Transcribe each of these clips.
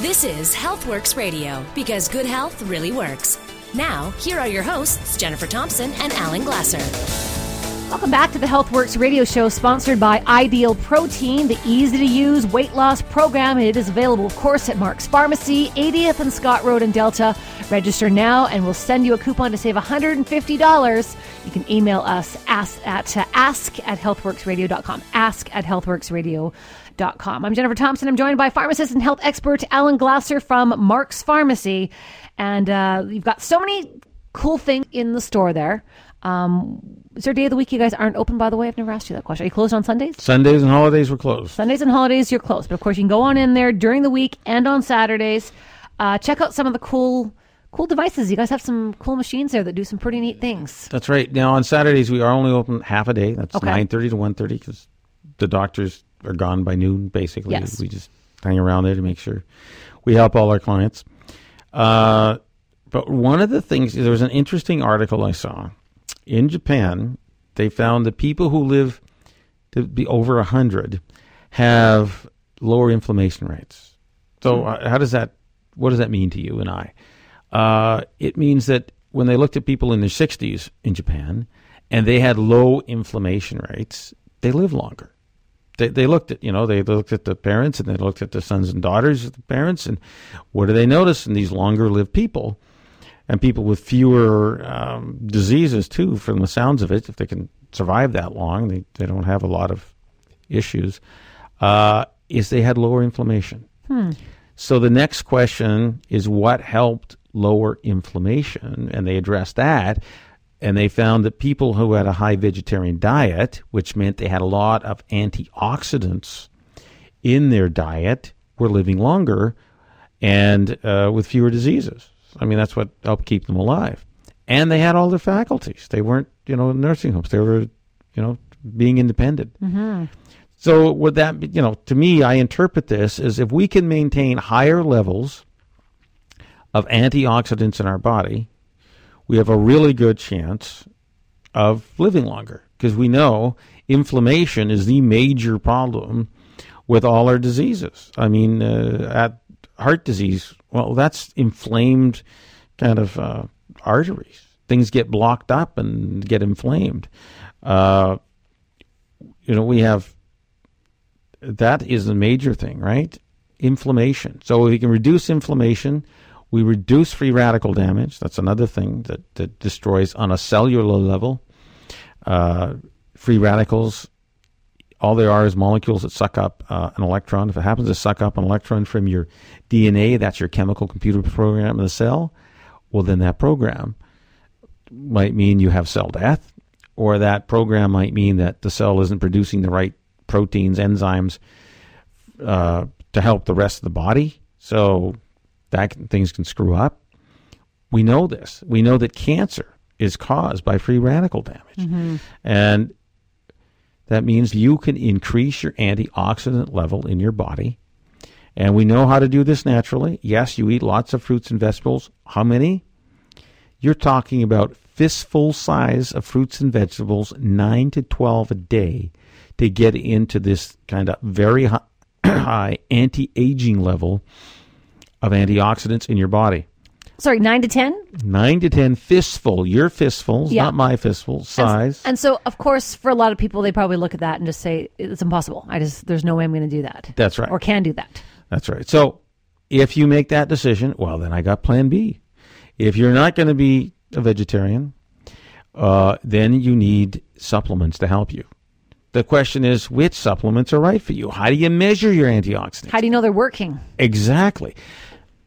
This is Healthworx Radio because good health really works. Now, here are your hosts, Jennifer Thompson and Alan Glasser. Welcome back to the Healthworx radio show sponsored by Ideal Protein, the easy to use weight loss program. It is available, of course, at Mark's Pharmacy, 80th and Scott Road in Delta. Register now and we'll send you a coupon to save $150. You can email us ask at, ask at healthworxradio.com. Ask at healthworxradio.com. I'm Jennifer Thompson. I'm joined by pharmacist and health expert Alan Glasser from Mark's Pharmacy. And uh, you've got so many cool things in the store there. Um, is there a day of the week you guys aren't open, by the way? I've never asked you that question. Are you closed on Sundays? Sundays and holidays were closed. Sundays and holidays, you're closed. But of course, you can go on in there during the week and on Saturdays. Uh, check out some of the cool cool devices. You guys have some cool machines there that do some pretty neat things. That's right. Now on Saturdays we are only open half a day. That's Okay. nine thirty to one thirty because the doctors are gone by noon. Basically, Yes. we just hang around there to make sure we help all our clients. Uh, but one of the things there was an interesting article I saw in Japan. They found that people who live to be over hundred have lower inflammation rates. So uh, how does that? What does that mean to you and I? Uh, it means that when they looked at people in their 60s in Japan and they had low inflammation rates, they live longer. They, they looked at, you know, they looked at the parents and they looked at the sons and daughters of the parents and what do they notice in these longer lived people and people with fewer um, diseases too, from the sounds of it, if they can survive that long, they, they don't have a lot of issues, uh, is they had lower inflammation. So the next question is what helped lower inflammation? And they addressed that. And they found that people who had a high vegetarian diet, which meant they had a lot of antioxidants in their diet, were living longer and uh, with fewer diseases. I mean, that's what helped keep them alive. And they had all their faculties. They weren't, you know, in nursing homes. They were, you know, being independent. So would that be, you know, to me, I interpret this as if we can maintain higher levels of antioxidants in our body, we have a really good chance of living longer because we know inflammation is the major problem with all our diseases. I mean, uh, at heart disease, well, that's inflamed kind of uh, arteries. Things get blocked up and get inflamed. Uh, you know, we have that is the major thing, right? Inflammation. So if we can reduce inflammation, we reduce free radical damage. That's another thing that, that destroys on a cellular level. Uh, free radicals, all they are is molecules that suck up uh, an electron. If it happens to suck up an electron from your DNA, that's your chemical computer program in the cell. Well, then that program might mean you have cell death, or that program might mean that the cell isn't producing the right proteins, enzymes uh, to help the rest of the body. So that can, things can screw up. We know this. We know that cancer is caused by free radical damage, mm-hmm. and that means you can increase your antioxidant level in your body. And we know how to do this naturally. Yes, you eat lots of fruits and vegetables. How many? You're talking about fistful size of fruits and vegetables, 9 to 12 a day, to get into this kind of very hi- high anti aging level of antioxidants in your body. Sorry, 9 to 10? 9 to 10 fistful, your fistfuls, Yeah. not my fistful size. And so, of course, for a lot of people, they probably look at that and just say, it's impossible. I just, there's no way I'm going to do that. That's right. Or can do that. That's right. So if you make that decision, well, then I got plan B. If you're not going to be a vegetarian, uh, then you need supplements to help you. The question is, which supplements are right for you? How do you measure your antioxidants? How do you know they're working? Exactly.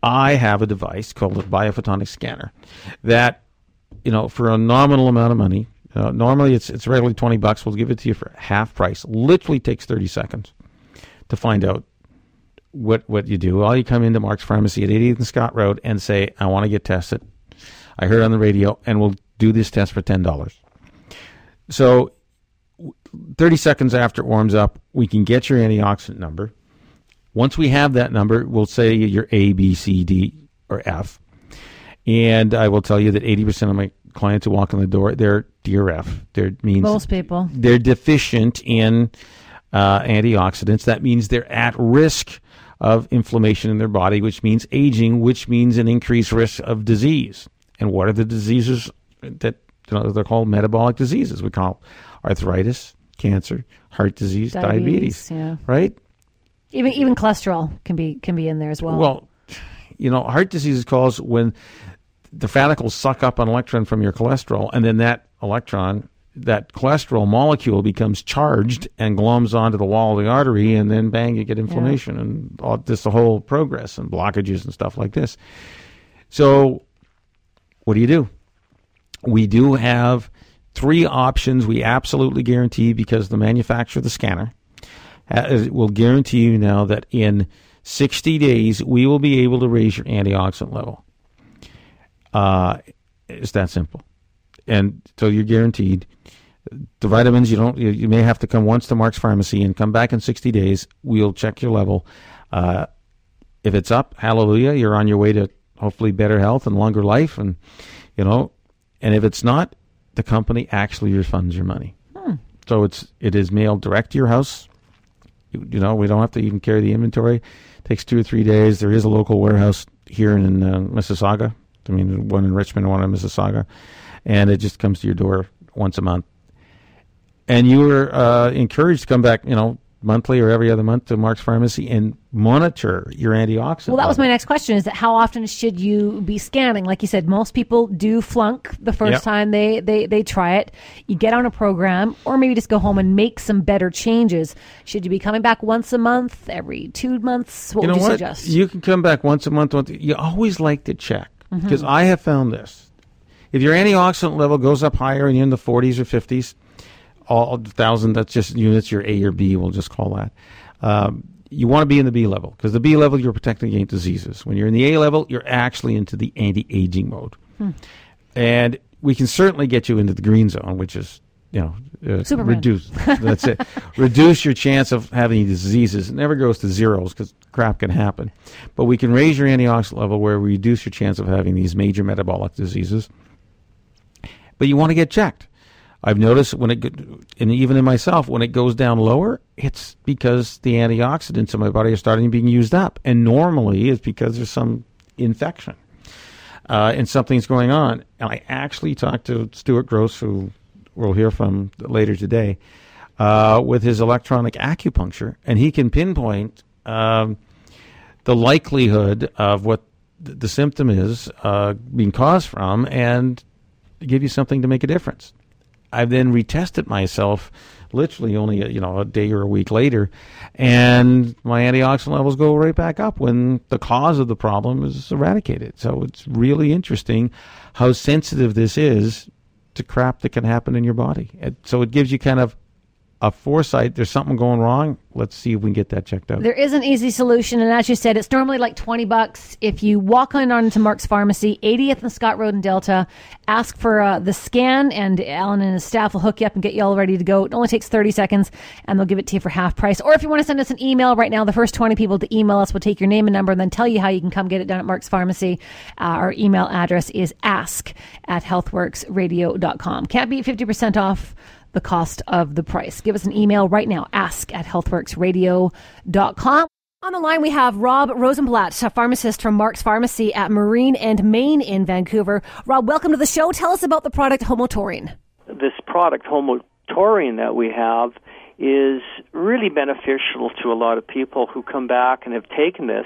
I have a device called a biophotonic scanner that, you know, for a nominal amount of money, uh, normally it's it's regularly twenty bucks. We'll give it to you for half price. Literally takes thirty seconds to find out what what you do. All you come into Mark's Pharmacy at 80th and Scott Road and say, "I want to get tested." I heard on the radio, and we'll do this test for ten dollars. So, thirty seconds after it warms up, we can get your antioxidant number. Once we have that number, we'll say your A, B, C, D, or F, and I will tell you that eighty percent of my clients who walk in the door, they're DRF. They're means Most people. they're deficient in uh, antioxidants. That means they're at risk of inflammation in their body, which means aging, which means an increased risk of disease. And what are the diseases that you know, they're called metabolic diseases? We call arthritis, cancer, heart disease, diabetes, Diabetes, yeah. right? Even even cholesterol can be can be in there as well. Well, you know, heart disease is caused when the fanicles suck up an electron from your cholesterol, and then that electron, that cholesterol molecule becomes charged and gloms onto the wall of the artery, and then bang, you get inflammation and all, this the whole progress and blockages and stuff like this. So, what do you do? We do have three options we absolutely guarantee because the manufacturer of the scanner will guarantee you now that in 60 days we will be able to raise your antioxidant level. Uh, it's that simple, and so you're guaranteed. The vitamins you don't you, may have to come once to Mark's Pharmacy and come back in 60 days. We'll check your level. Uh, if it's up, hallelujah, you're on your way to hopefully better health and longer life, and you know. And if it's not, the company actually refunds your money. So it's it is mailed direct to your house. You, you know, we don't have to even carry the inventory. takes two or three days. There is a local warehouse here in uh, Mississauga. I mean, one in Richmond, one in Mississauga, and it just comes to your door once a month. And you were uh, encouraged to come back, you know, monthly or every other month to Mark's Pharmacy and monitor your antioxidant. Well, that was level. my next question: is that how often should you be scanning? Like you said, most people do flunk the first Yep. time they, they they try it. You get on a program, or maybe just go home and make some better changes. Should you be coming back once a month, every two months? What you know would you what? suggest? You can come back once a month. Once, you always like to check Mm-hmm. because I have found this: if your antioxidant level goes up higher and you're in the 40s or 50s, all thousand that's just units. Your A or B, we'll just call that. Um, you want to be in the B level because the B level you're protecting against diseases. When you're in the A level, you're actually into the anti-aging mode, Hmm. and we can certainly get you into the green zone, which is you know uh, reduce. That's it. reduce your chance of having diseases. It never goes to zeros because crap can happen, but we can raise your antioxidant level where we reduce your chance of having these major metabolic diseases. But you want to get checked. I've noticed when it, and even in myself, when it goes down lower, it's because the antioxidants in my body are starting being used up, and normally it's because there's some infection uh, and something's going on. And I actually talked to Stuart Gross, who we'll hear from later today, uh, with his electronic acupuncture, and he can pinpoint um, the likelihood of what the symptom is uh, being caused from, and give you something to make a difference. I've then retested myself literally only a, you know a day or a week later and my antioxidant levels go right back up when the cause of the problem is eradicated. So it's really interesting how sensitive this is to crap that can happen in your body. And so it gives you kind of a foresight there's something going wrong let's see if we can get that checked out There is an easy solution, and as you said, it's normally like twenty bucks. If you walk on onto Mark's Pharmacy, 80th and Scott Road in Delta, ask for uh, the scan, and Alan and his staff will hook you up and get you all ready to go. It only takes thirty seconds, and they'll give it to you for half price. Or if you want to send us an email right now, the first twenty people to email us will take your name and number, and then tell you how you can come get it done at Mark's Pharmacy. Uh, our email address is ask at healthworxradio.com. Can't beat fifty percent off the cost of the price. Give us an email right now, ask at healthworxradio.com. On the line, we have Rob Rosenblatt, a pharmacist from Mark's Pharmacy at Marine and Main in Vancouver. Rob, welcome to the show. Tell us about the product Homotaurine. this product, homotaurine, that we have is really beneficial to a lot of people who come back and have taken this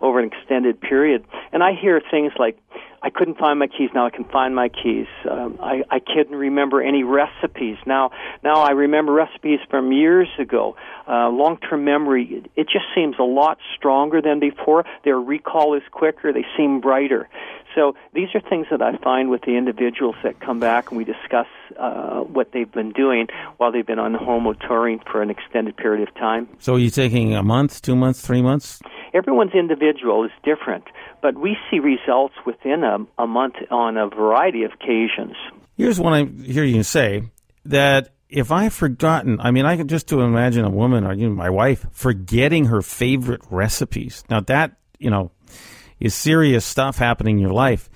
over an extended period. And I hear things like, I couldn't find my keys. Now I can find my keys. Um, I, I couldn't remember any recipes. Now, now I remember recipes from years ago. Uh, long-term memory, it, it just seems a lot stronger than before. Their recall is quicker. They seem brighter. So these are things that I find with the individuals that come back and we discuss uh, what they've been doing while they've been on homotaurine for an extended period of time. so are you taking a month two months three months Everyone's individual is different, but we see results within a, a month on a variety of occasions. Here's what I hear you say that if I've forgotten, I mean, I can just to imagine a woman or you know, my wife forgetting her favorite recipes. Now that you know is serious stuff happening in your life,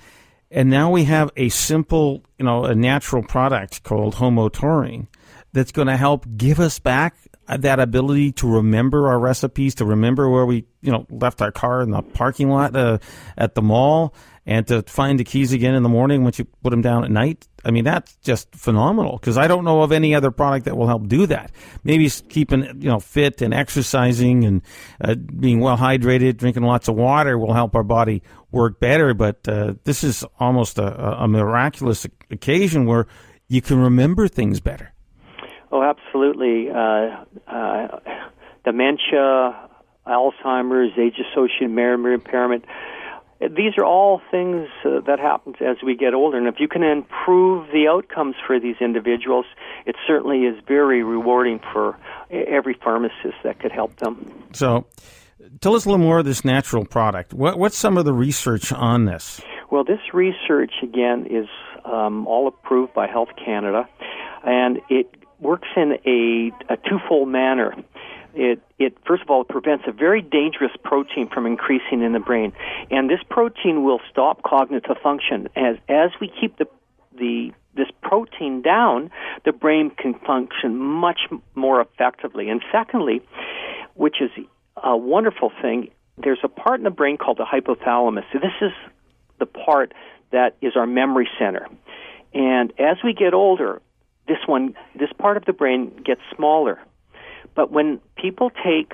and now we have a simple, you know, a natural product called homotaurine that's going to help give us back that ability to remember our recipes, to remember where we, you know, left our car in the parking lot uh, at the mall, and to find the keys again in the morning once you put them down at night. I mean, that's just phenomenal because I don't know of any other product that will help do that. Maybe keeping, you know, fit and exercising and uh, being well hydrated, drinking lots of water will help our body work better. But uh, this is almost a, a miraculous occasion where you can remember things better. Oh, absolutely. Uh, uh, dementia, Alzheimer's, age-associated memory impairment. These are all things uh, that happen as we get older, and if you can improve the outcomes for these individuals, it certainly is very rewarding for every pharmacist that could help them. So, tell us a little more of this natural product. What, what's some of the research on this? Well, this research again is um, all approved by Health Canada, and it works in a, a twofold manner. It, it first of all prevents a very dangerous protein from increasing in the brain, and this protein will stop cognitive function as as we keep the the this protein down, the brain can function much more effectively. And secondly, which is a wonderful thing, there's a part in the brain called the hypothalamus. So this is the part that is our memory center. And as we get older, this one, this part of the brain gets smaller. But when people take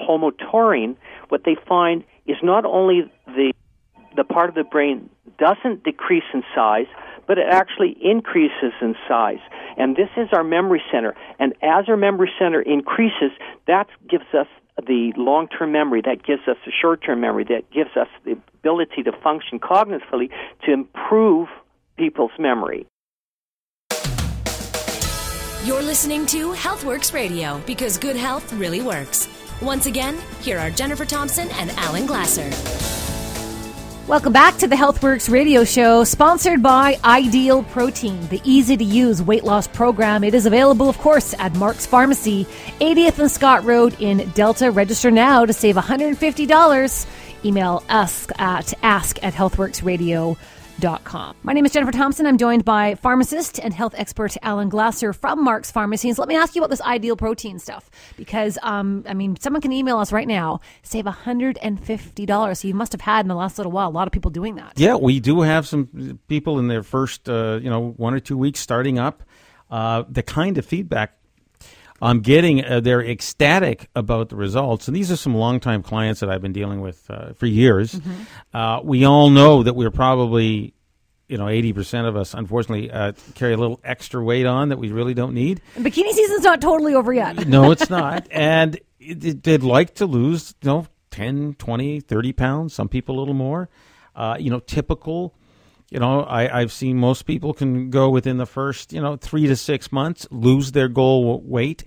homotaurine, what they find is not only the the part of the brain doesn't decrease in size, but it actually increases in size. And this is our memory center. And as our memory center increases, that gives us the long term memory, that gives us the short term memory, that gives us the ability to function cognitively to improve people's memory. You're listening to Healthworx Radio because good health really works. Once again, here are Jennifer Thompson and Alan Glasser. Welcome back to the Healthworx radio show, sponsored by Ideal Protein, the easy to use weight loss program. It is available, of course, at Mark's Pharmacy, 80th and Scott Road in Delta. Register now to save $150. Email us at ask at healthworxradio.com my name is Jennifer Thompson. I'm joined by pharmacist and health expert Alan Glasser from Mark's Pharmacies. Let me ask you about this ideal protein stuff because, um, I mean, someone can email us right now, save $150. So you must have had in the last little while a lot of people doing that. Yeah, we do have some people in their first, uh, you know, one or two weeks starting up. Uh, the kind of feedback I'm getting, uh, they're ecstatic about the results. And these are some longtime clients that I've been dealing with uh, for years. Mm-hmm. Uh, we all know that we're probably, you know, 80% of us, unfortunately, uh, carry a little extra weight on that we really don't need. And bikini season's not totally over yet. no, it's not. And they'd like to lose, you know, 10, 20, 30 pounds, some people a little more. Uh, you know, typical you know, I, I've seen most people can go within the first, you know, three to six months, lose their goal weight.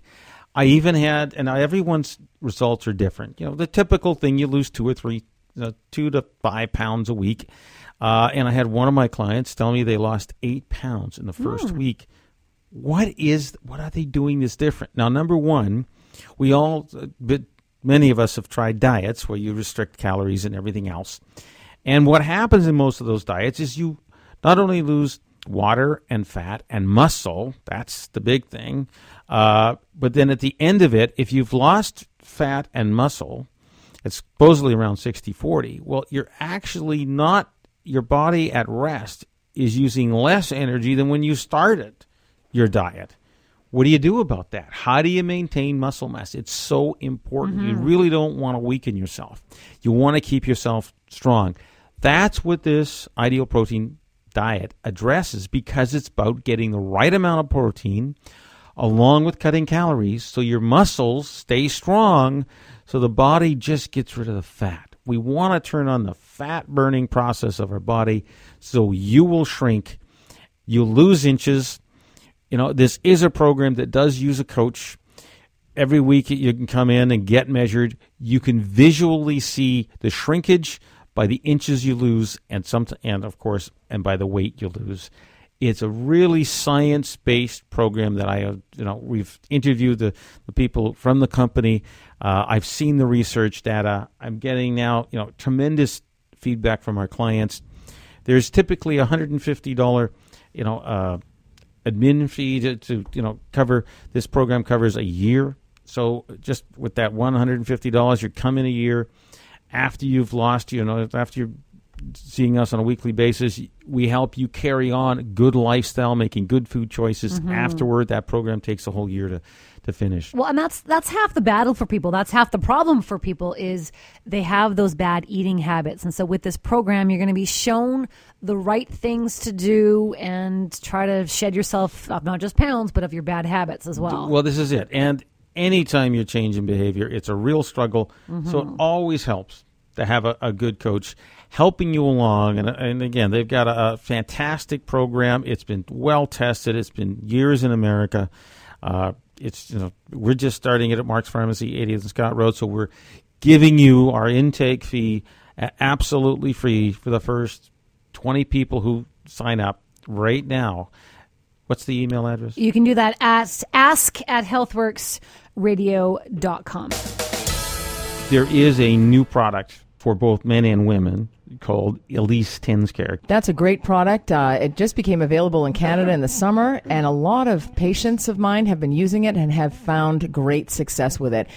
I even had, and everyone's results are different. You know, the typical thing you lose two or three, you know, two to five pounds a week. Uh, and I had one of my clients tell me they lost eight pounds in the first mm. week. What is, what are they doing this different? Now, number one, we all, but many of us have tried diets where you restrict calories and everything else. And what happens in most of those diets is you not only lose water and fat and muscle, that's the big thing, uh, but then at the end of it, if you've lost fat and muscle, it's supposedly around 60 40. Well, you're actually not, your body at rest is using less energy than when you started your diet. What do you do about that? How do you maintain muscle mass? It's so important. Mm-hmm. You really don't want to weaken yourself. You want to keep yourself strong. That's what this ideal protein diet addresses because it's about getting the right amount of protein along with cutting calories so your muscles stay strong so the body just gets rid of the fat. We want to turn on the fat burning process of our body so you will shrink, you lose inches. You know, this is a program that does use a coach. Every week you can come in and get measured. You can visually see the shrinkage by the inches you lose, and some, and of course, and by the weight you lose. It's a really science-based program that I, you know, we've interviewed the, the people from the company. Uh, I've seen the research data. I'm getting now, you know, tremendous feedback from our clients. There's typically a hundred and fifty dollar, you know, uh, admin fee to, to, you know cover. This program covers a year So just with that one hundred and fifty dollars, you come in a year after you've lost, you know, after you're seeing us on a weekly basis, we help you carry on good lifestyle, making good food choices. Mm-hmm. Afterward, that program takes a whole year to, to finish. Well, and that's that's half the battle for people. That's half the problem for people is they have those bad eating habits. And so with this program, you're going to be shown the right things to do and try to shed yourself of not just pounds, but of your bad habits as well. Well, this is it. And anytime you're changing behavior, it's a real struggle. So it always helps to have a, a good coach helping you along. And, and again, they've got a, a fantastic program. It's been well tested. It's been years in America. Uh, it's you know we're just starting it at Mark's Pharmacy, 80th and Scott Road. So we're giving you our intake fee absolutely free for the first 20 people who sign up right now. What's the email address? You can do that at ask at healthworxradio.com. There is a new product for both men and women called Elise Tens Care. That's a great product. Uh, it just became available in Canada in the summer, and a lot of patients of mine have been using it and have found great success with it.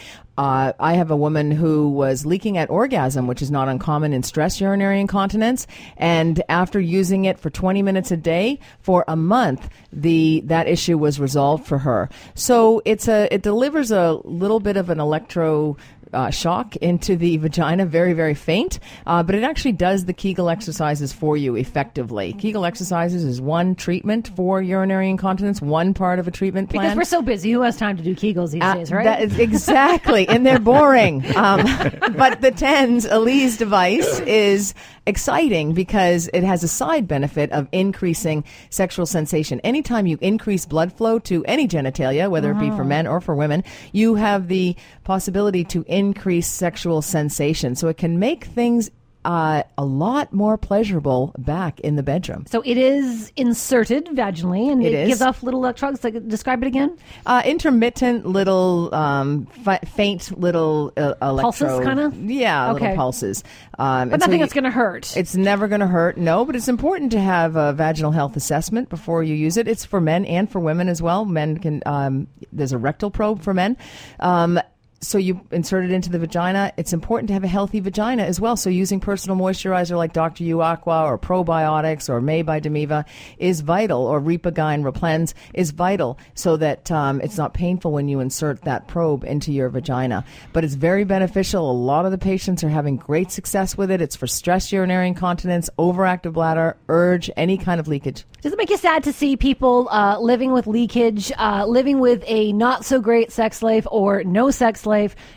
Uh, I have a woman who was leaking at orgasm, which is not uncommon in stress urinary incontinence, and after using it for 20 minutes a day for a month, the that issue was resolved for her. So it's a it delivers a little bit of an electro uh, shock into the vagina, very, very faint, uh, but it actually does the Kegel exercises for you effectively. Kegel exercises is one treatment for urinary incontinence, one part of a treatment plan. Because we're so busy, who has time to do Kegels these Uh, days, right? Exactly, and they're boring. Um, but the TENS Elise device is exciting because it has a side benefit of increasing sexual sensation. Anytime you increase blood flow to any genitalia, whether it be for oh. men or for women, you have the possibility to increase sexual sensation. So it can make things uh, a lot more pleasurable back in the bedroom. so it is inserted vaginally and It it, gives off little electrodes. Like, describe it again. Uh, intermittent little, um, fa- faint little uh, Pulses, kinda? yeah, Okay. little pulses. Um, But and so nothing that's going to hurt. It's never going to hurt, no, but it's important to have a vaginal health assessment before you use it. It's for men and for women as well. Men can, um, there's a rectal probe for men. Um, so you insert it into the vagina. It's important to have a healthy vagina as well. So using personal moisturizer like Dr. U Aqua or probiotics or May by Demiva is vital, or Repagyne Replens is vital, so that um, it's not painful when you insert that probe into your vagina. But it's very beneficial. A lot of the patients are having great success with it. It's for stress urinary incontinence, overactive bladder, urge, any kind of leakage. Does it make you sad to see people uh, living with leakage, uh, living with a not so great sex life or no sex life,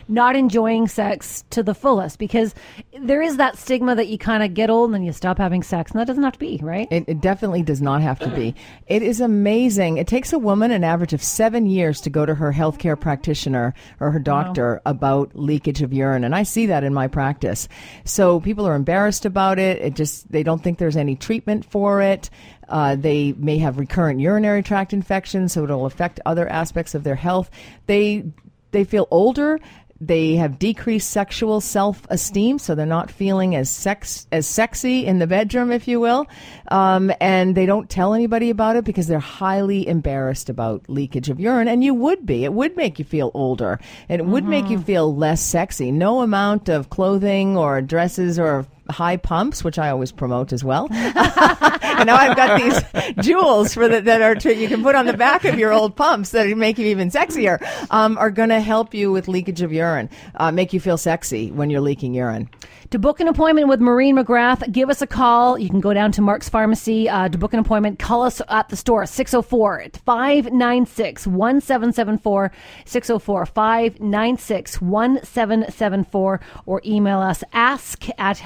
not enjoying sex to the fullest? Because there is that stigma that you kind of get old and then you stop having sex, and that doesn't have to be, right? It, it definitely does not have to be. It is amazing. It takes a woman an average of seven years to go to her healthcare practitioner or her doctor about leakage of urine, and I see that in my practice. So people are embarrassed about it. It just they don't think there's any treatment for it. Uh, they may have recurrent urinary tract infections, so it'll affect other aspects of their health. They they feel older they have decreased sexual self-esteem so they're not feeling as sex as sexy in the bedroom if you will. Um, and they don't tell anybody about it because they're highly embarrassed about leakage of urine. And you would be. It would make you feel older. And it would make you feel less sexy. No amount of clothing or dresses or high pumps, which I always promote as well. and now I've got these jewels for the, that are to, you can put on the back of your old pumps that make you even sexier. Um, are going to help you with leakage of urine, uh, make you feel sexy when you're leaking urine. To book an appointment with Maureen McGrath, give us a call. You can go down to Mark's Pharmacy uh, to book an appointment. Call us at the store, 604 596 1774, 604 596 1774, or email us ask at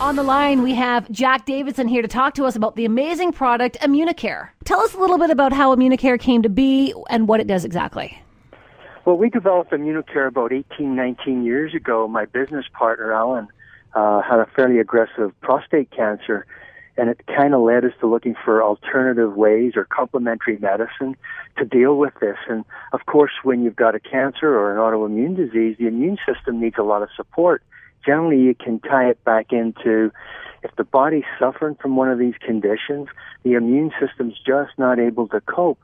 On the line, we have Jack Davidson here to talk to us about the amazing product Immunicare. Tell us a little bit about how Immunicare came to be and what it does exactly. Well, we developed Immunicare about 18, 19 years ago. My business partner, Alan, uh, had a fairly aggressive prostate cancer, and it kind of led us to looking for alternative ways or complementary medicine to deal with this. And of course, when you've got a cancer or an autoimmune disease, the immune system needs a lot of support. Generally, you can tie it back into if the body's suffering from one of these conditions, the immune system's just not able to cope.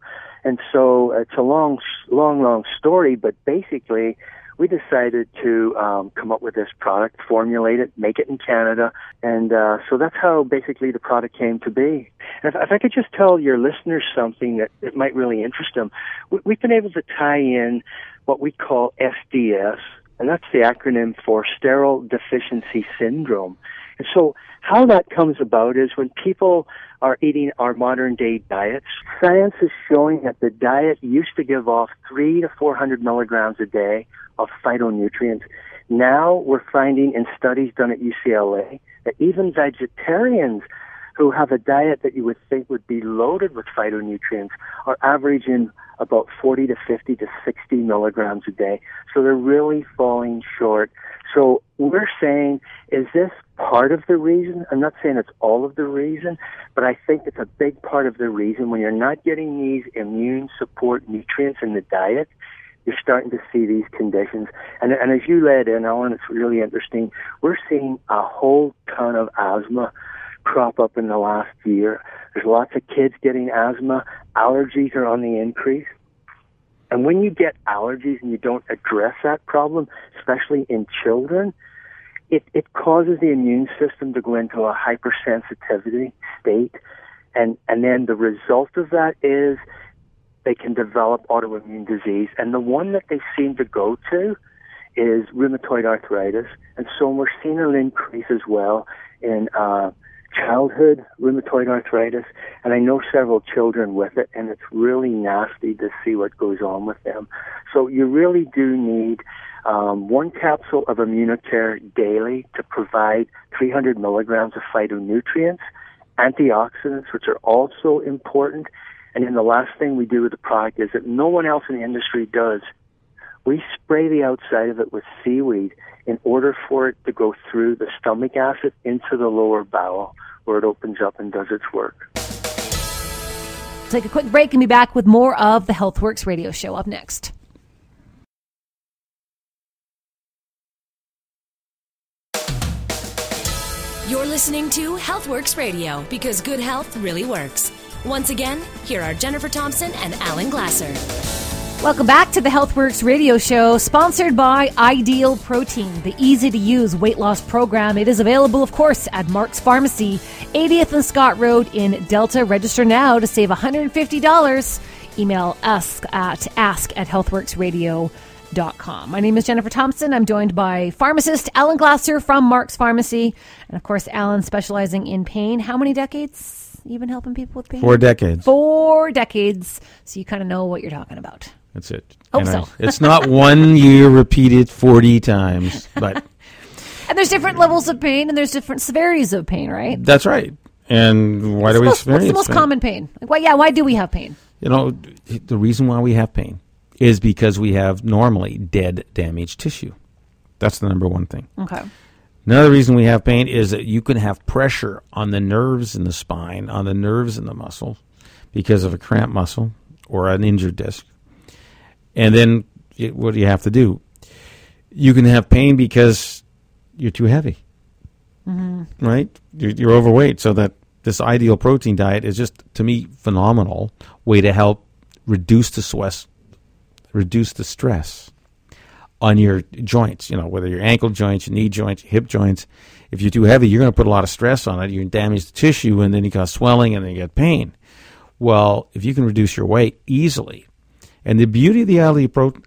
And so it's a long, long, long story, but basically, we decided to um, come up with this product, formulate it, make it in Canada, and uh, so that's how basically the product came to be. And if, if I could just tell your listeners something that, that might really interest them, we, we've been able to tie in what we call SDS, and that's the acronym for Sterol Deficiency Syndrome. And so how that comes about is when people are eating our modern day diets, science is showing that the diet used to give off three to 400 milligrams a day of phytonutrients. Now we're finding in studies done at UCLA that even vegetarians who have a diet that you would think would be loaded with phytonutrients are averaging about 40 to 50 to 60 milligrams a day. So they're really falling short. So we're saying, is this part of the reason? I'm not saying it's all of the reason, but I think it's a big part of the reason when you're not getting these immune support nutrients in the diet you're starting to see these conditions. And, and as you led in, Alan, it's really interesting. We're seeing a whole ton of asthma crop up in the last year. There's lots of kids getting asthma. Allergies are on the increase. And when you get allergies and you don't address that problem, especially in children, it, it causes the immune system to go into a hypersensitivity state. And, and then the result of that is they can develop autoimmune disease. And the one that they seem to go to is rheumatoid arthritis. And so we're seeing an increase as well in uh, childhood rheumatoid arthritis. And I know several children with it, and it's really nasty to see what goes on with them. So you really do need um, one capsule of Immunicare daily to provide 300 milligrams of phytonutrients, antioxidants, which are also important, and then the last thing we do with the product is that no one else in the industry does. We spray the outside of it with seaweed in order for it to go through the stomach acid into the lower bowel where it opens up and does its work. Take a quick break and be back with more of the Healthworx radio show up next. You're listening to Healthworx Radio because good health really works. Once again, here are Jennifer Thompson and Alan Glasser. Welcome back to the Healthworx radio show, sponsored by Ideal Protein, the easy to use weight loss program. It is available, of course, at Mark's Pharmacy, 80th and Scott Road in Delta. Register now to save $150. Email us at ask at healthworxradio.com. My name is Jennifer Thompson. I'm joined by pharmacist Alan Glasser from Mark's Pharmacy. And of course, Alan specializing in pain. How many decades? You've been helping people with pain? Four decades. Four decades. So you kind of know what you're talking about. That's it. Hope And I- so. it's not one year repeated 40 times, but And there's different levels of pain and there's different severities of pain, right? that's right. And why do we What's most, what's the most pain? common pain? Like, why, yeah, why do we have pain? You know, the reason why we have pain is because we have normally dead, damaged tissue. That's the number one thing. Okay. Another reason we have pain is that you can have pressure on the nerves in the spine, on the nerves in the muscle, because of a cramped muscle or an injured disc. And then it, what do you have to do? You can have pain because you're too heavy, mm-hmm. right? You're, you're overweight. So that this ideal protein diet is just, to me, phenomenal way to help reduce the stress, reduce the stress on your joints, you know, whether your ankle joints, your knee joints, your hip joints. If you're too heavy, you're going to put a lot of stress on it. You can damage the tissue, and then you got swelling, and then you get pain. Well, if you can reduce your weight easily, and the beauty of the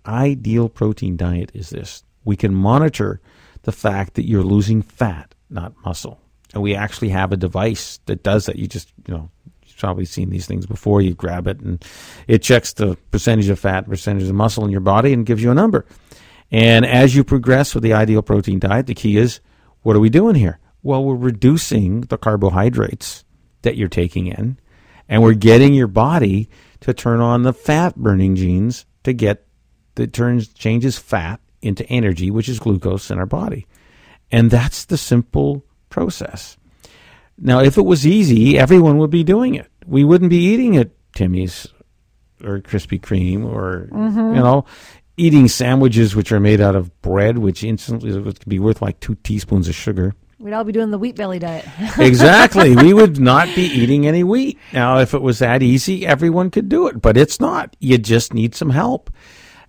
ideal, protein diet is this: we can monitor the fact that you're losing fat, not muscle, and we actually have a device that does that. You just, you know, you've probably seen these things before. You grab it, and it checks the percentage of fat, percentage of muscle in your body, and gives you a number. And as you progress with the ideal protein diet, the key is what are we doing here? Well, we're reducing the carbohydrates that you're taking in, and we're getting your body to turn on the fat burning genes to get that turns changes fat into energy, which is glucose in our body. And that's the simple process. Now, if it was easy, everyone would be doing it. We wouldn't be eating at Timmy's or Krispy Kreme or mm-hmm. you know eating sandwiches which are made out of bread, which instantly would be worth like two teaspoons of sugar. We'd all be doing the wheat belly diet. exactly. We would not be eating any wheat. Now, if it was that easy, everyone could do it, but it's not. You just need some help.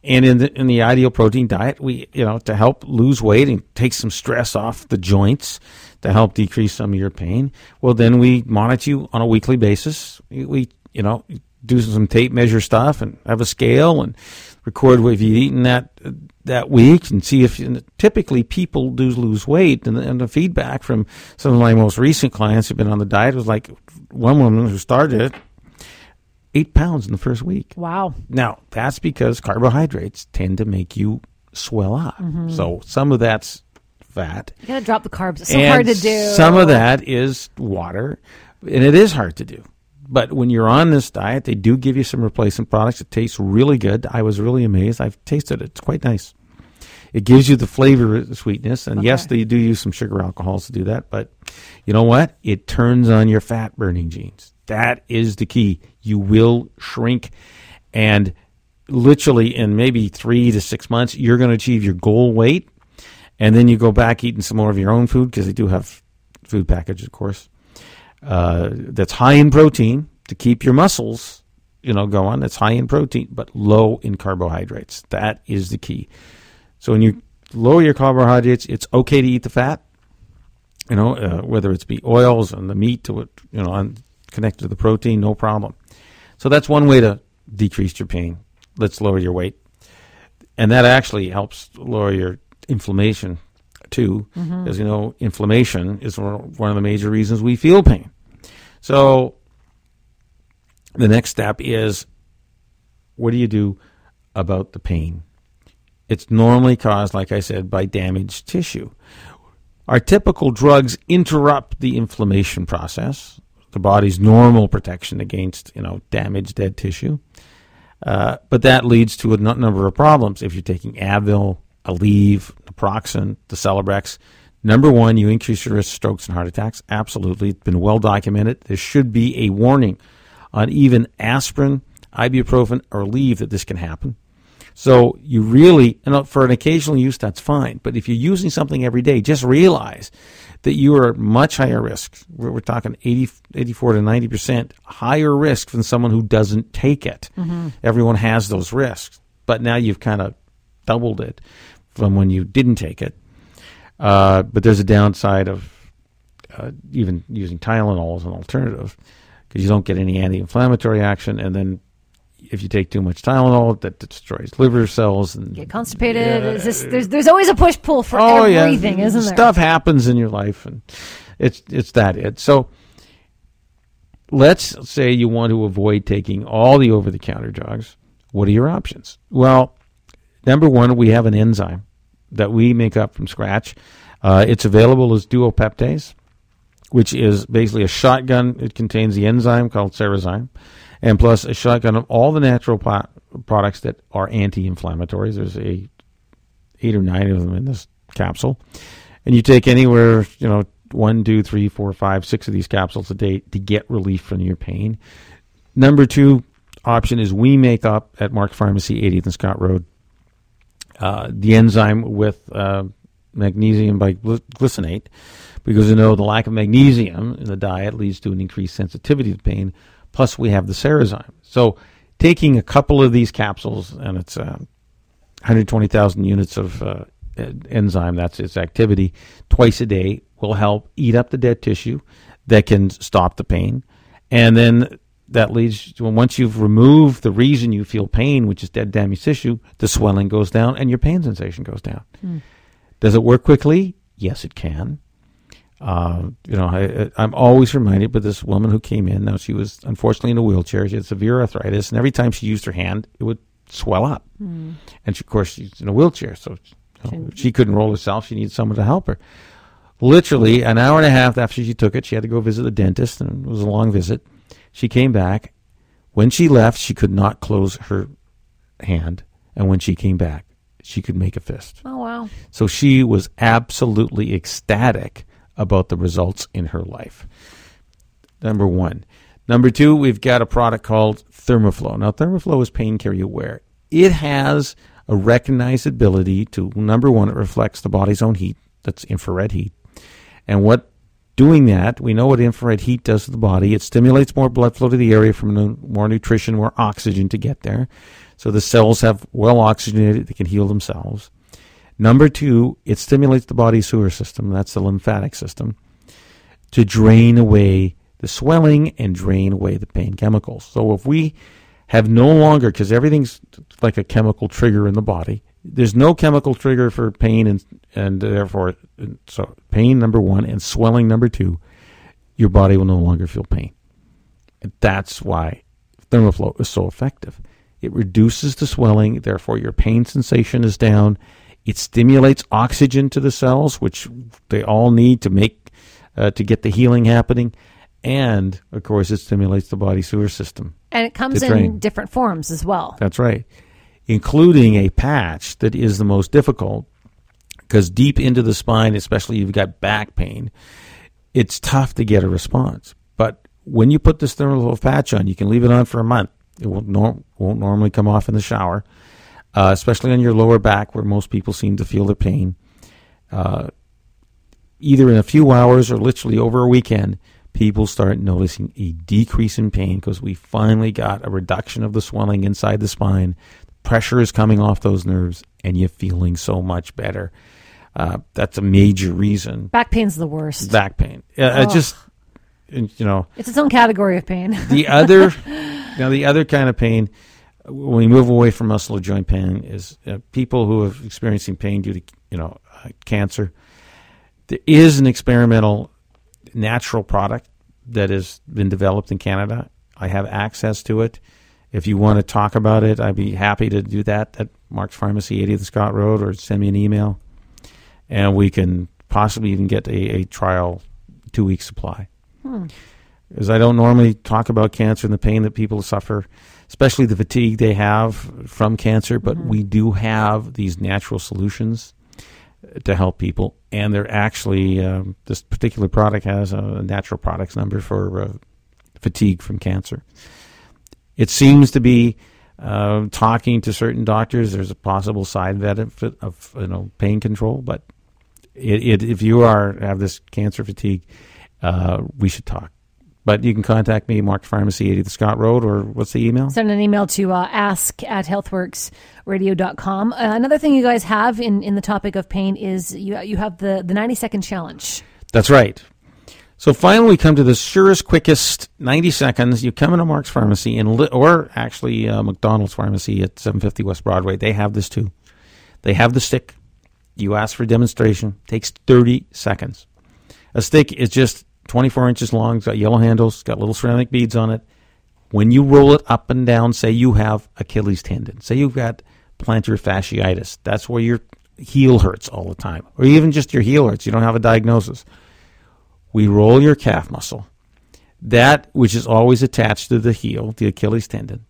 And in the in the ideal protein diet, we you know to help lose weight and take some stress off the joints to help decrease some of your pain. Well, then we monitor you on a weekly basis. We you know do some tape measure stuff and have a scale and record what you've eaten that that week and see if typically people do lose weight and the, and the feedback from some of my most recent clients who've been on the diet was like one woman who started it eight pounds in the first week. Wow. Now, that's because carbohydrates tend to make you swell up. Mm-hmm. So some of that's fat. You got to drop the carbs. It's so and hard to do. Some of that is water, and it is hard to do. But when you're on this diet, they do give you some replacement products. It tastes really good. I was really amazed. I've tasted it. It's quite nice. It gives you the flavor, the sweetness, and okay. yes, they do use some sugar alcohols to do that. But you know what? It turns on your fat burning genes. That is the key. You will shrink, and literally in maybe three to six months, you're going to achieve your goal weight, and then you go back eating some more of your own food because they do have food package, of course, uh, that's high in protein to keep your muscles, you know, going. That's high in protein but low in carbohydrates. That is the key. So when you lower your carbohydrates, it's okay to eat the fat. You know, uh, whether it's be oils and the meat to it, you know, and connected to the protein, no problem. So that's one way to decrease your pain. Let's lower your weight. And that actually helps lower your inflammation too, mm-hmm. as you know, inflammation is one of the major reasons we feel pain. So the next step is what do you do about the pain? It's normally caused, like I said, by damaged tissue. Our typical drugs interrupt the inflammation process, the body's normal protection against, you know, damaged dead tissue. Uh, but that leads to a number of problems. If you're taking Advil, Aleve, naproxen, the Celebrex, number one, you increase your risk of strokes and heart attacks. Absolutely, it's been well documented. There should be a warning on even aspirin, ibuprofen, or Aleve that this can happen. So you really, and for an occasional use, that's fine. But if you're using something every day, just realize that you are at much higher risk. We're, we're talking 80, 84 to 90% higher risk than someone who doesn't take it. Mm-hmm. Everyone has those risks. But now you've kind of doubled it from when you didn't take it. Uh, but there's a downside of uh, even using Tylenol as an alternative because you don't get any anti-inflammatory action, and then if you take too much Tylenol, that destroys liver cells and get constipated. Yeah, this, there's there's always a push pull for oh, everything, yeah. isn't there? Stuff happens in your life, and it's it's that it. So let's say you want to avoid taking all the over the counter drugs. What are your options? Well, number one, we have an enzyme that we make up from scratch. Uh, it's available as duopeptase, which is basically a shotgun. It contains the enzyme called Cerezyme and plus a shotgun of all the natural products that are anti-inflammatories. There's a eight or nine of them in this capsule, and you take anywhere you know one, two, three, four, five, six of these capsules a day to get relief from your pain. Number two option is we make up at Mark Pharmacy, 80th and Scott Road, uh, the enzyme with uh, magnesium bisglycinate because you know the lack of magnesium in the diet leads to an increased sensitivity to pain Plus, we have the Cerezyme. So, taking a couple of these capsules, and it's uh, 120,000 units of uh, enzyme, that's its activity, twice a day will help eat up the dead tissue that can stop the pain. And then that leads to once you've removed the reason you feel pain, which is dead damaged tissue, the swelling goes down and your pain sensation goes down. Mm. Does it work quickly? Yes, it can. Uh, you know, I, am always reminded by this woman who came in. Now she was unfortunately in a wheelchair. She had severe arthritis, and every time she used her hand, it would swell up. Mm. And she, of course, she's in a wheelchair, so you know, she couldn't roll herself. She needed someone to help her. Literally, an hour and a half after she took it, she had to go visit the dentist, and it was a long visit. She came back. When she left, she could not close her hand, and when she came back, she could make a fist. Oh wow! So she was absolutely ecstatic about the results in her life. Number one. Number two, we've got a product called Thermoflow. Now, Thermoflow is pain carrier wear. It has a recognized ability to, number one, it reflects the body's own heat. That's infrared heat. And what doing that, we know what infrared heat does to the body. It stimulates more blood flow to the area from more nutrition, more oxygen to get there. So the cells have well oxygenated, they can heal themselves. Number two, it stimulates the body sewer system, that's the lymphatic system, to drain away the swelling and drain away the pain chemicals. So if we have no longer, because everything's like a chemical trigger in the body, there's no chemical trigger for pain and and therefore so pain number one and swelling number two your body will no longer feel pain. And that's why thermoflow is so effective. It reduces the swelling therefore your pain sensation is down. It stimulates oxygen to the cells which they all need to make uh, to get the healing happening. And of course it stimulates the body sewer system and it comes in different forms as well. That's right including a patch that is the most difficult because deep into the spine, especially if you've got back pain, it's tough to get a response. But when you put this thermal patch on, you can leave it on for a month. It won't, nor- won't normally come off in the shower, uh, especially on your lower back where most people seem to feel the pain. Uh, either in a few hours or literally over a weekend, people start noticing a decrease in pain because we finally got a reduction of the swelling inside the spine pressure is coming off those nerves and you're feeling so much better. Uh, that's a major reason. Back pain's the worst. Back pain. Uh, oh. just you know, it's its own category of pain. the other, now the other kind of pain, when we move away from muscle or joint pain, is uh, people who are experiencing pain due to you know uh, cancer. There is an experimental natural product that has been developed in Canada. I have access to it. If you want to talk about it, I'd be happy to do that at Mark's Pharmacy, 80th Scott Road, or send me an email, and we can possibly even get a, a trial two week supply. Hmm. I don't normally talk about cancer and the pain that people suffer, especially the fatigue they have from cancer, but mm-hmm. we do have these natural solutions to help people. And they're actually, um, this particular product has a natural products number for uh, fatigue from cancer. It seems to be uh, talking to certain doctors. There's a possible side benefit of you know pain control, but it, it, if you are have this cancer fatigue, uh, we should talk. But you can contact me, Mark Pharmacy, 80 the Scott Road, or what's the email? Send an email to uh, ask at healthworxradio.com. Uh, another thing you guys have in, in the topic of pain is you, you have the, the 90 second challenge. That's right. So finally, we come to the surest, quickest 90 seconds. You come into Mark's Pharmacy, and or actually uh, McDonald's Pharmacy at 750 West Broadway. They have this too. They have the stick. You ask for a demonstration. Takes 30 seconds. A stick is just 24 inches long. It's got yellow handles. It's Got little ceramic beads on it. When you roll it up and down, say you have Achilles tendon. Say you've got plantar fasciitis. That's where your heel hurts all the time, or even just your heel hurts. You don't have a diagnosis we roll your calf muscle, that which is always attached to the heel, the Achilles tendon.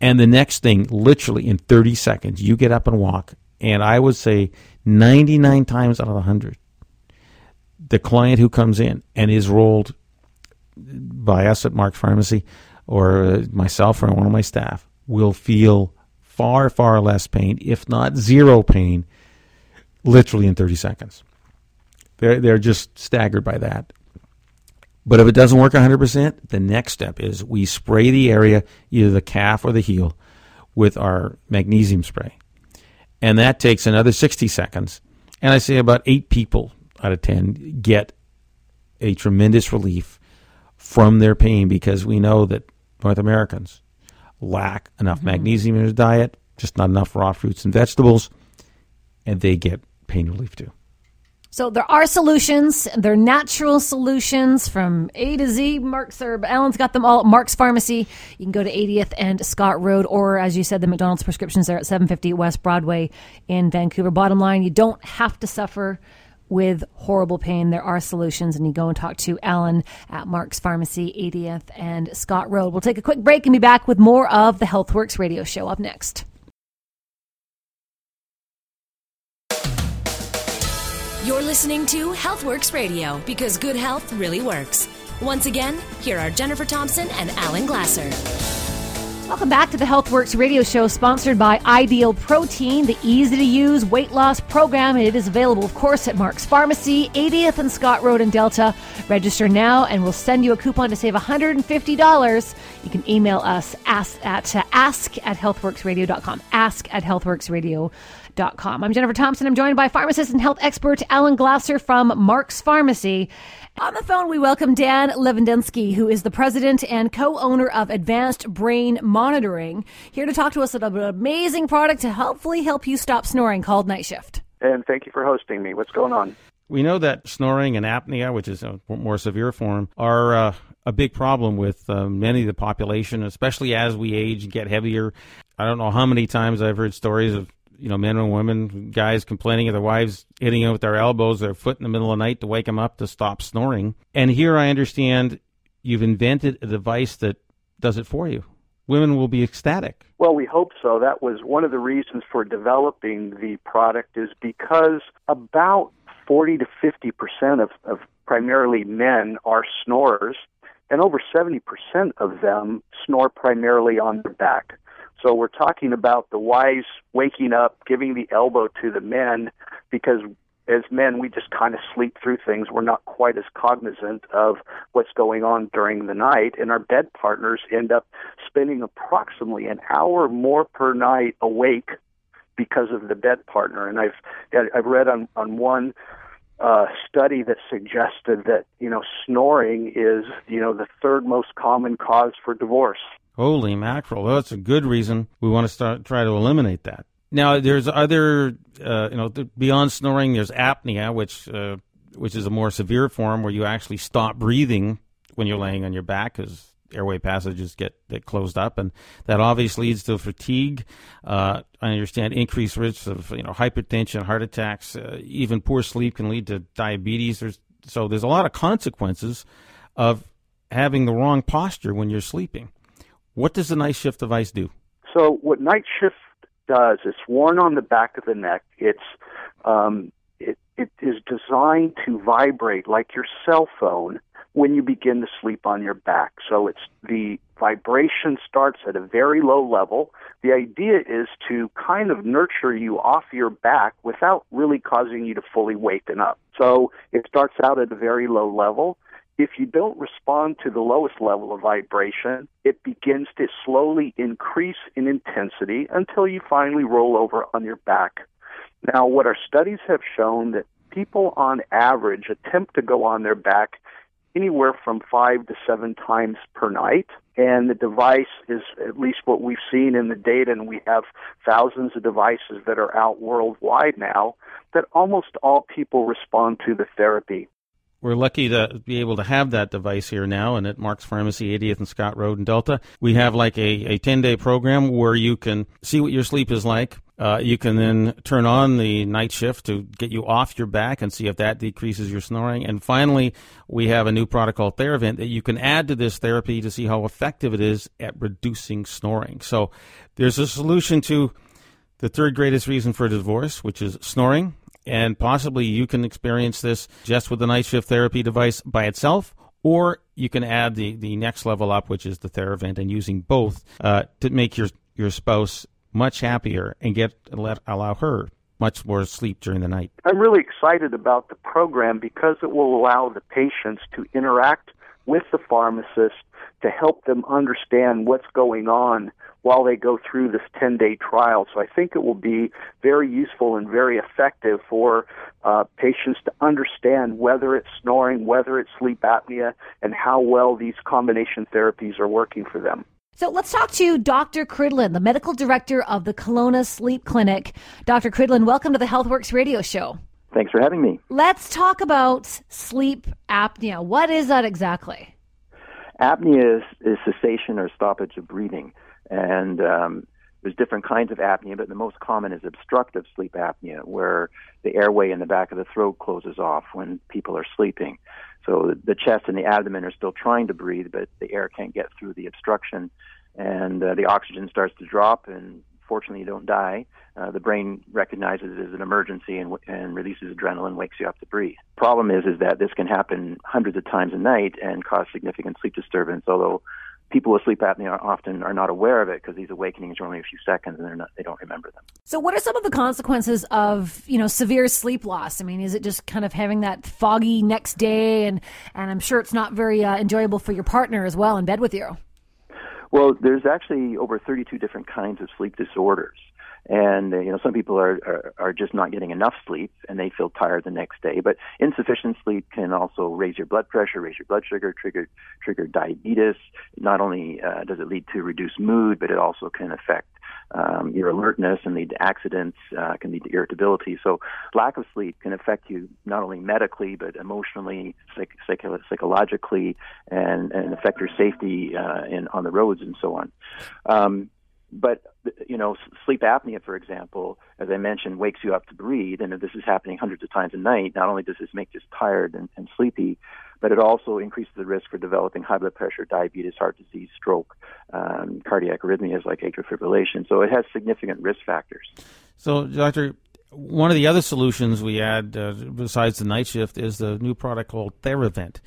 And the next thing, literally in 30 seconds, you get up and walk. And I would say 99 times out of 100, the client who comes in and is rolled by us at Mark's Pharmacy or uh, myself or one of my staff will feel far, far less pain, if not zero pain, literally in 30 seconds. They're, they're just staggered by that. But if it doesn't work 100%, the next step is we spray the area, either the calf or the heel, with our magnesium spray. And that takes another 60 seconds. And I say about eight people out of 10 get a tremendous relief from their pain because we know that North Americans lack enough mm-hmm. magnesium in their diet, just not enough raw fruits and vegetables, and they get pain relief too. So there are solutions. They're natural solutions from A to Z. Mark's or Alan's got them all at Mark's Pharmacy. You can go to 80th and Scott Road, or as you said, the McDonald's prescriptions are at 750 West Broadway in Vancouver. Bottom line, you don't have to suffer with horrible pain. There are solutions, and you go and talk to Alan at Mark's Pharmacy, 80th and Scott Road. We'll take a quick break and be back with more of the Healthworx radio show up next. You're listening to Healthworx Radio because good health really works. Once again, here are Jennifer Thompson and Alan Glasser. Welcome back to the Healthworx radio show sponsored by Ideal Protein, the easy to use weight loss program. It is available, of course, at Mark's Pharmacy, 80th and Scott Road in Delta. Register now and we'll send you a coupon to save $150. You can email us ask at, ask at healthworxradio.com. Ask at healthworxradio.com. I'm Jennifer Thompson. I'm joined by pharmacist and health expert Alan Glasser from Mark's Pharmacy. On the phone, we welcome Dan Levendowski, who is the president and co-owner of Advanced Brain Monitoring, here to talk to us about an amazing product to hopefully help you stop snoring called Night Shift. And thank you for hosting me. What's going on? We know that snoring and apnea, which is a more severe form, are uh, a big problem with uh, many of the population, especially as we age and get heavier. I don't know how many times I've heard stories of you know, men and women, guys complaining of their wives hitting them with their elbows, their foot in the middle of the night to wake them up to stop snoring. And here I understand you've invented a device that does it for you. Women will be ecstatic. Well, we hope so. That was one of the reasons for developing the product is because about 40 to 50 percent of, of primarily men are snorers, and over 70 percent of them snore primarily on their back. So we're talking about the wives waking up, giving the elbow to the men, because as men, we just kind of sleep through things. We're not quite as cognizant of what's going on during the night, and our bed partners end up spending approximately an hour more per night awake because of the bed partner. And I've I've read on on one uh, study that suggested that you know snoring is you know the third most common cause for divorce. Holy mackerel! That's a good reason we want to start try to eliminate that. Now, there's other, uh, you know, beyond snoring. There's apnea, which uh, which is a more severe form where you actually stop breathing when you're laying on your back because airway passages get, get closed up, and that obviously leads to fatigue. Uh, I understand increased risks of you know hypertension, heart attacks, uh, even poor sleep can lead to diabetes. There's so there's a lot of consequences of having the wrong posture when you're sleeping. What does the night shift device do? So, what night shift does, it's worn on the back of the neck. It's um, it, it is designed to vibrate like your cell phone when you begin to sleep on your back. So it's the vibration starts at a very low level. The idea is to kind of nurture you off your back without really causing you to fully waken up. So it starts out at a very low level. If you don't respond to the lowest level of vibration, it begins to slowly increase in intensity until you finally roll over on your back. Now, what our studies have shown that people on average attempt to go on their back anywhere from five to seven times per night. And the device is at least what we've seen in the data, and we have thousands of devices that are out worldwide now, that almost all people respond to the therapy we're lucky to be able to have that device here now and at Mark's Pharmacy, 80th and Scott Road in Delta. We have like a, a 10 day program where you can see what your sleep is like. Uh, you can then turn on the night shift to get you off your back and see if that decreases your snoring. And finally, we have a new product called Theravent that you can add to this therapy to see how effective it is at reducing snoring. So there's a solution to the third greatest reason for divorce, which is snoring and possibly you can experience this just with the night shift therapy device by itself, or you can add the, the next level up, which is the Theravent, and using both uh, to make your your spouse much happier and get let allow her much more sleep during the night. I'm really excited about the program because it will allow the patients to interact with the pharmacist to help them understand what's going on while they go through this 10 day trial. So I think it will be very useful and very effective for uh, patients to understand whether it's snoring, whether it's sleep apnea, and how well these combination therapies are working for them. So let's talk to Dr. Cridland, the medical director of the Kelowna Sleep Clinic. Dr. Cridland, welcome to the Healthworx radio show. Thanks for having me. Let's talk about sleep apnea. What is that exactly? Apnea is, is cessation or stoppage of breathing. And um, there's different kinds of apnea, but the most common is obstructive sleep apnea, where the airway in the back of the throat closes off when people are sleeping. So the chest and the abdomen are still trying to breathe, but the air can't get through the obstruction, and uh, the oxygen starts to drop, and fortunately you don't die. Uh, the brain recognizes it as an emergency and, and releases adrenaline, wakes you up to breathe. The problem is, is that this can happen hundreds of times a night and cause significant sleep disturbance. Although people with sleep apnea often are not aware of it because these awakenings are only a few seconds and they're not, they don't remember them. So, what are some of the consequences of you know severe sleep loss? I mean, is it just kind of having that foggy next day, and and I'm sure it's not very uh, enjoyable for your partner as well in bed with you. Well, there's actually over 32 different kinds of sleep disorders. And you know, some people are, are are just not getting enough sleep, and they feel tired the next day. But insufficient sleep can also raise your blood pressure, raise your blood sugar, trigger trigger diabetes. Not only uh, does it lead to reduced mood, but it also can affect um, your alertness and lead to accidents, uh, can lead to irritability. So, lack of sleep can affect you not only medically but emotionally, psych- psych- psychologically, and, and affect your safety uh, in on the roads and so on. Um, but you know, sleep apnea, for example, as I mentioned, wakes you up to breathe, and if this is happening hundreds of times a night, not only does this make you tired and, and sleepy, but it also increases the risk for developing high blood pressure, diabetes, heart disease, stroke, um, cardiac arrhythmias like atrial fibrillation. So it has significant risk factors. So, doctor, one of the other solutions we add uh, besides the night shift is the new product called Theravent.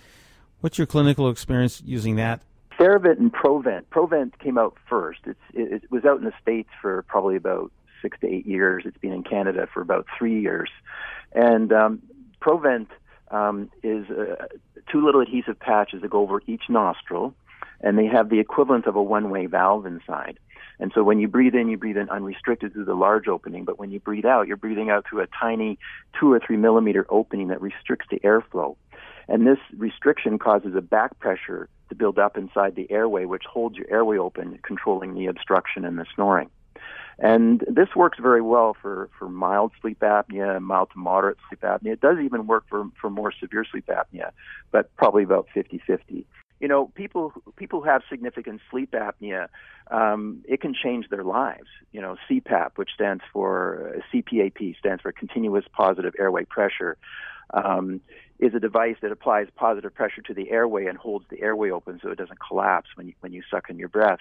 What's your clinical experience using that Theravent and Provent. Provent came out first. It's, it, it was out in the States for probably about six to eight years. It's been in Canada for about three years. And um, Provent um, is uh, two little adhesive patches that go over each nostril, and they have the equivalent of a one way valve inside. And so when you breathe in, you breathe in unrestricted through the large opening, but when you breathe out, you're breathing out through a tiny two or three millimeter opening that restricts the airflow. And this restriction causes a back pressure to build up inside the airway, which holds your airway open, controlling the obstruction and the snoring. And this works very well for, for mild sleep apnea, mild to moderate sleep apnea. It does even work for, for more severe sleep apnea, but probably about 50 50. You know, people people who have significant sleep apnea, um, it can change their lives. You know, CPAP, which stands for uh, CPAP, stands for continuous positive airway pressure um, is a device that applies positive pressure to the airway and holds the airway open so it doesn't collapse when you, when you suck in your breath.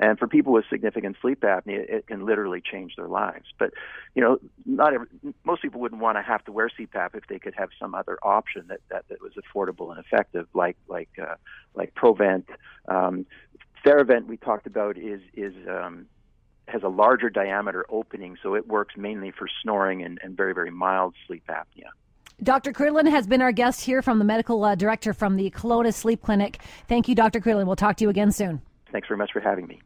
And for people with significant sleep apnea, it can literally change their lives. But you know, not every, most people wouldn't want to have to wear CPAP if they could have some other option that that, that was affordable and effective, like like uh, like Provent. Um, Theravent we talked about is is um, has a larger diameter opening, so it works mainly for snoring and, and very very mild sleep apnea. Dr. Cridland has been our guest here from the medical uh, director from the Kelowna Sleep Clinic. Thank you, Dr. Cridland. We'll talk to you again soon. Thanks very much for having me.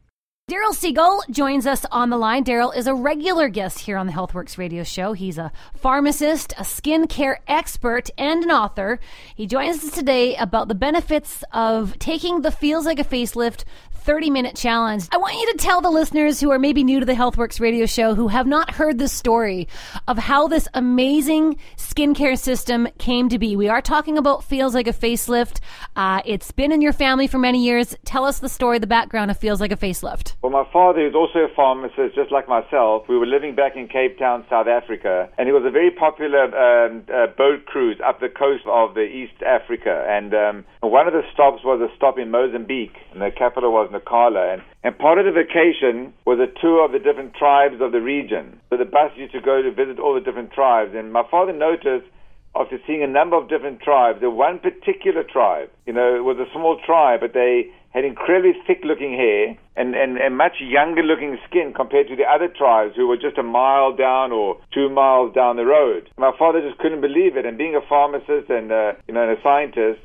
Daryl Siegel joins us on the line. Daryl is a regular guest here on the Healthworx radio show. He's a pharmacist, a skincare expert, and an author. He joins us today about the benefits of taking the Feels Like a Facelift 30 minute challenge. I want you to tell the listeners who are maybe new to the Healthworx radio show who have not heard the story of how this amazing skincare system came to be. We are talking about Feels Like a Facelift. Uh, it's been in your family for many years. Tell us the story, the background of Feels Like a Facelift. Well, my father is also a pharmacist, just like myself. We were living back in Cape Town, South Africa, and it was a very popular um, uh, boat cruise up the coast of the East Africa. And um, one of the stops was a stop in Mozambique, and the capital was Nacala. And, and part of the vacation was a tour of the different tribes of the region. So the bus used to go to visit all the different tribes. And my father noticed, after seeing a number of different tribes, that one particular tribe, you know, it was a small tribe, but they had incredibly thick looking hair and, and, and much younger looking skin compared to the other tribes who were just a mile down or two miles down the road. My father just couldn't believe it. And being a pharmacist and, uh, you know, and a scientist,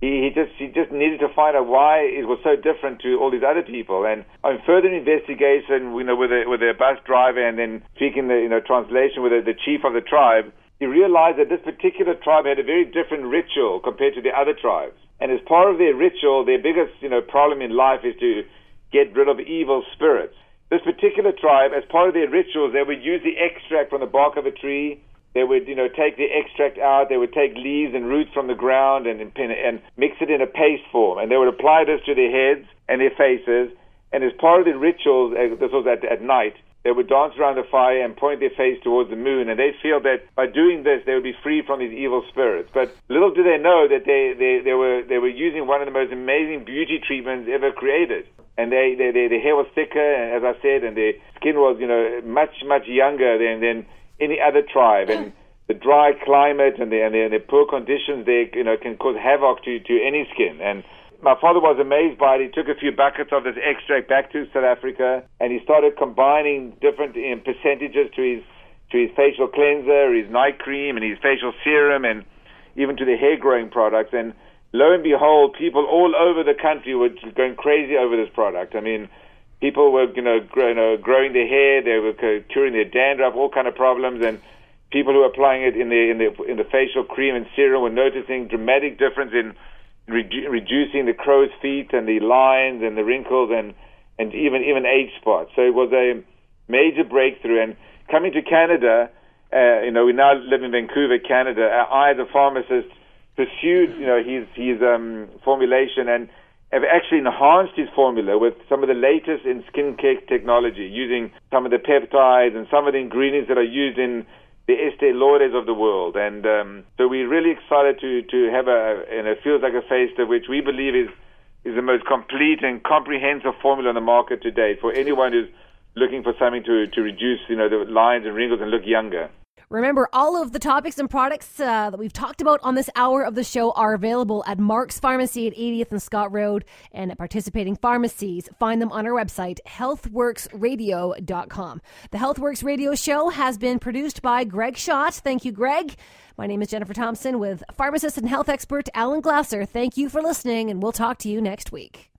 he, he just he just needed to find out why it was so different to all these other people. And on further investigation, you know, with a with a bus driver and then speaking the you know translation with the, the chief of the tribe, he realized that this particular tribe had a very different ritual compared to the other tribes. And as part of their ritual, their biggest you know problem in life is to get rid of evil spirits. This particular tribe, as part of their rituals, they would use the extract from the bark of a tree they would, you know, take the extract out. They would take leaves and roots from the ground and, and mix it in a paste form, and they would apply this to their heads and their faces. And as part of the rituals, this was at, at night, they would dance around the fire and point their face towards the moon, and they feel that by doing this, they would be free from these evil spirits. But little do they know that they, they, they were they were using one of the most amazing beauty treatments ever created. And they, they, they their hair was thicker, and as I said, and their skin was you know much much younger than than any other tribe. And the dry climate and the, and the, and the poor conditions there, you know, can cause havoc to, to any skin. And my father was amazed by it. He took a few buckets of this extract back to South Africa, and he started combining different um, percentages to his to his facial cleanser, his night cream, and his facial serum, and even to the hair growing products. And lo and behold, people all over the country were going crazy over this product. I mean, people were you know, grow, you know growing their hair, they were curing their dandruff, all kind of problems, and people who were applying it in the in the in the facial cream and serum were noticing dramatic difference in redu- reducing the crow's feet and the lines and the wrinkles and and even even age spots. So it was a major breakthrough. And coming to Canada, uh, you know, we now live in Vancouver, Canada. I, as a pharmacist, pursued you know his his um, formulation and have actually enhanced his formula with some of the latest in skincare technology, using some of the peptides and some of the ingredients that are used in the Estee Lauders of the world. And um, so we're really excited to, to have a, and it feels like a face that which we believe is, is the most complete and comprehensive formula on the market today for anyone who's looking for something to, to reduce, you know, the lines and wrinkles and look younger. Remember, all of the topics and products uh, that we've talked about on this hour of the show are available at Mark's Pharmacy at 80th and Scott Road and at participating pharmacies. Find them on our website, healthworxradio.com. The Healthworx Radio Show has been produced by Greg Schott. Thank you, Greg. My name is Jennifer Thompson with pharmacist and health expert Alan Glasser. Thank you for listening, and we'll talk to you next week.